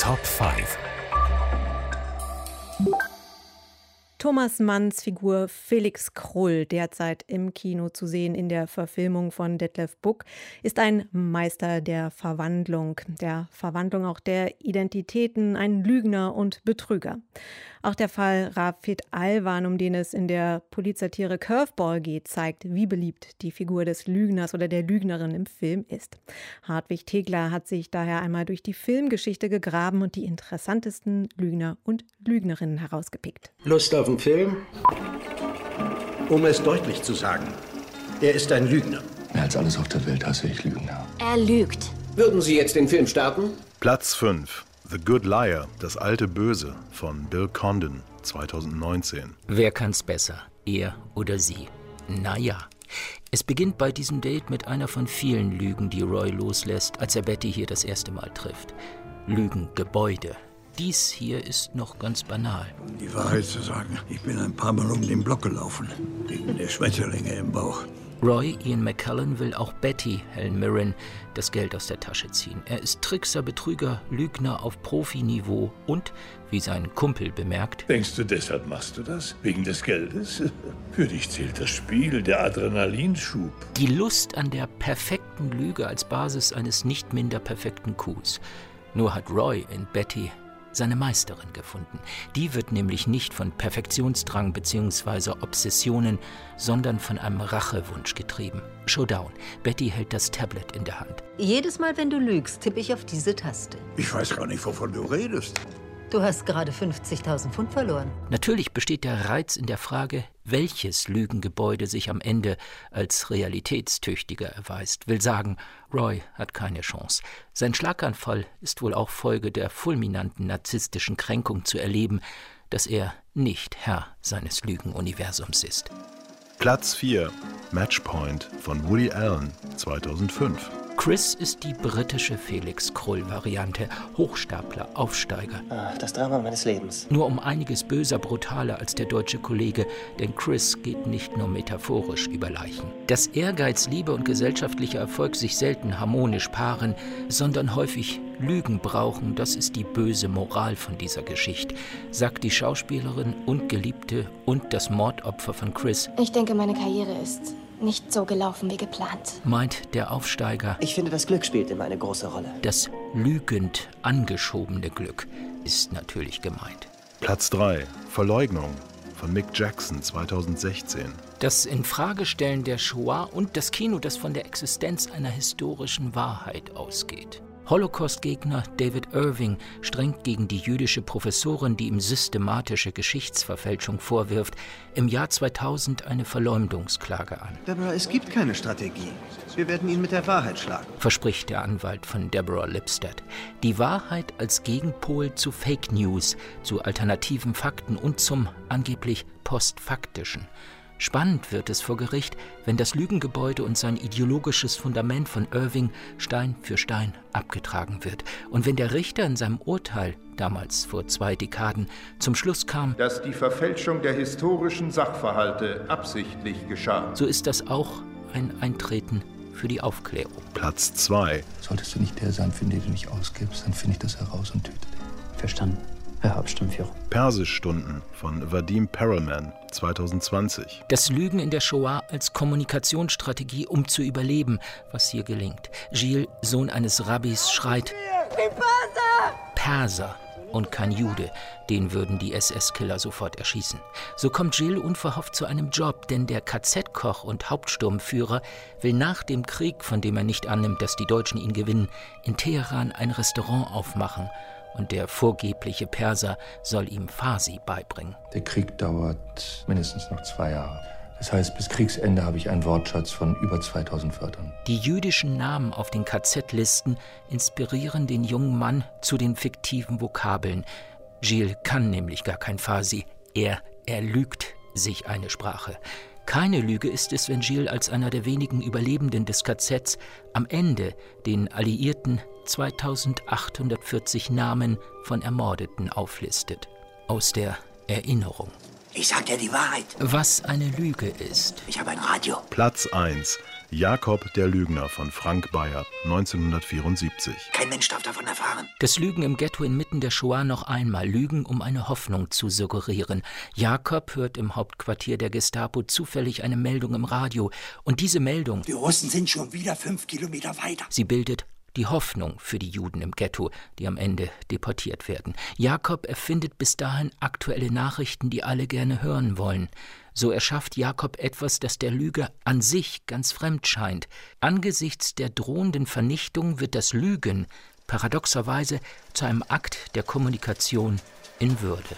Top 5 Thomas Manns Figur Felix Krull, derzeit im Kino zu sehen in der Verfilmung von Detlef Buck, ist ein Meister der Verwandlung, der Verwandlung auch der Identitäten, ein Lügner und Betrüger. Auch der Fall Rafid Alwan, um den es in der Polizatire Curveball geht, zeigt, wie beliebt die Figur des Lügners oder der Lügnerin im Film ist. Hartwig Tegler hat sich daher einmal durch die Filmgeschichte gegraben und die interessantesten Lügner und Lügnerinnen herausgepickt. Lust auf einen Film? Um es deutlich zu sagen, er ist ein Lügner. Mehr als alles auf der Welt hasse ich Lügner. Er lügt. Würden Sie jetzt den Film starten? Platz 5. The Good Liar, das alte Böse von Bill Condon 2019. Wer kann's besser, er oder sie? Naja. Es beginnt bei diesem Date mit einer von vielen Lügen, die Roy loslässt, als er Betty hier das erste Mal trifft. Lügengebäude. Dies hier ist noch ganz banal. Um die Wahrheit zu sagen, ich bin ein paar Mal um den Block gelaufen, wegen der Schmetterlinge im Bauch. Roy Ian McKellen will auch Betty, Helen Mirren, das Geld aus der Tasche ziehen. Er ist Trickser, Betrüger, Lügner auf Profiniveau und, wie sein Kumpel bemerkt, Denkst du, deshalb machst du das? Wegen des Geldes? Für dich zählt das Spiel, der Adrenalinschub. die Lust an der perfekten Lüge als Basis eines nicht minder perfekten Coups. Nur hat Roy in Betty seine Meisterin gefunden. Die wird nämlich nicht von Perfektionsdrang bzw. Obsessionen, sondern von einem Rachewunsch getrieben. Showdown. Betty hält das Tablet in der Hand. Jedes Mal, wenn du lügst, tippe ich auf diese Taste. Ich weiß gar nicht, wovon du redest. Du hast gerade 50.000 Pfund verloren. Natürlich besteht der Reiz in der Frage, welches Lügengebäude sich am Ende als realitätstüchtiger erweist. Will sagen, Roy hat keine Chance. Sein Schlaganfall ist wohl auch Folge der fulminanten narzisstischen Kränkung zu erleben, dass er nicht Herr seines Lügenuniversums ist. Platz 4. Matchpoint von Woody Allen 2005. Chris ist die britische Felix Krull-Variante. Hochstapler, Aufsteiger. Ah, das Drama meines Lebens. Nur um einiges böser, brutaler als der deutsche Kollege, denn Chris geht nicht nur metaphorisch über Leichen. Dass Ehrgeiz, Liebe und gesellschaftlicher Erfolg sich selten harmonisch paaren, sondern häufig Lügen brauchen, das ist die böse Moral von dieser Geschichte, sagt die Schauspielerin und Geliebte und das Mordopfer von Chris, Ich denke, meine Karriere ist nicht so gelaufen wie geplant. meint der Aufsteiger. Ich finde, das Glück spielt immer eine große Rolle. Das lügend angeschobene Glück ist natürlich gemeint. Platz 3. Verleugnung von Mick Jackson 2016. Das Infragestellen der Shoah und das Kino, das von der Existenz einer historischen Wahrheit ausgeht. Holocaust-Gegner David Irving strengt gegen die jüdische Professorin, die ihm systematische Geschichtsverfälschung vorwirft, im Jahr 2000 eine Verleumdungsklage an. Deborah, es gibt keine Strategie. Wir werden ihn mit der Wahrheit schlagen. verspricht der Anwalt von Deborah Lipstadt. Die Wahrheit als Gegenpol zu Fake News, zu alternativen Fakten und zum angeblich postfaktischen. Spannend wird es vor Gericht, wenn das Lügengebäude und sein ideologisches Fundament von Irving Stein für Stein abgetragen wird und wenn der Richter in seinem Urteil, damals vor zwei Dekaden, zum Schluss kam, dass die Verfälschung der historischen Sachverhalte absichtlich geschah. so ist das auch ein Eintreten für die Aufklärung. Platz 2. Solltest du nicht der sein, für den du dich ausgibst, dann finde ich das heraus und töte dich. Verstanden. Herr Hauptsturmführer. Persischstunden von Vadim Perelman 2020. Das Lügen in der Shoah als Kommunikationsstrategie, um zu überleben, was hier gelingt. Gilles, Sohn eines Rabbis, schreit Perser und kein Jude. Den würden die SS-Killer sofort erschießen. So kommt Gilles unverhofft zu einem Job, denn der KZ-Koch und Hauptsturmführer will nach dem Krieg, von dem er nicht annimmt, dass die Deutschen ihn gewinnen, in Teheran ein Restaurant aufmachen. Und der vorgebliche Perser soll ihm Farsi beibringen. Der Krieg dauert mindestens noch zwei Jahre. Das heißt, bis Kriegsende habe ich einen Wortschatz von über 2000 Wörtern. Die jüdischen Namen auf den KZ-Listen inspirieren den jungen Mann zu den fiktiven Vokabeln. Gilles kann nämlich gar kein Farsi. Er erlügt sich eine Sprache. Keine Lüge ist es, wenn Gilles als einer der wenigen Überlebenden des KZs am Ende den Alliierten 2840 Namen von Ermordeten auflistet. Aus der Erinnerung. Ich sag dir die Wahrheit. Was eine Lüge ist. Ich habe ein Radio. Platz 1. Jakob der Lügner von Frank Bayer, 1974. Kein Mensch darf davon erfahren. Das Lügen im Ghetto inmitten der Shoah noch einmal. Lügen, um eine Hoffnung zu suggerieren. Jakob hört im Hauptquartier der Gestapo zufällig eine Meldung im Radio. Und diese Meldung. Die Russen sind schon wieder fünf Kilometer weiter. Sie bildet die Hoffnung für die Juden im Ghetto, die am Ende deportiert werden. Jakob erfindet bis dahin aktuelle Nachrichten, die alle gerne hören wollen. So erschafft Jakob etwas, das der Lüge an sich ganz fremd scheint. Angesichts der drohenden Vernichtung wird das Lügen paradoxerweise zu einem Akt der Kommunikation in Würde.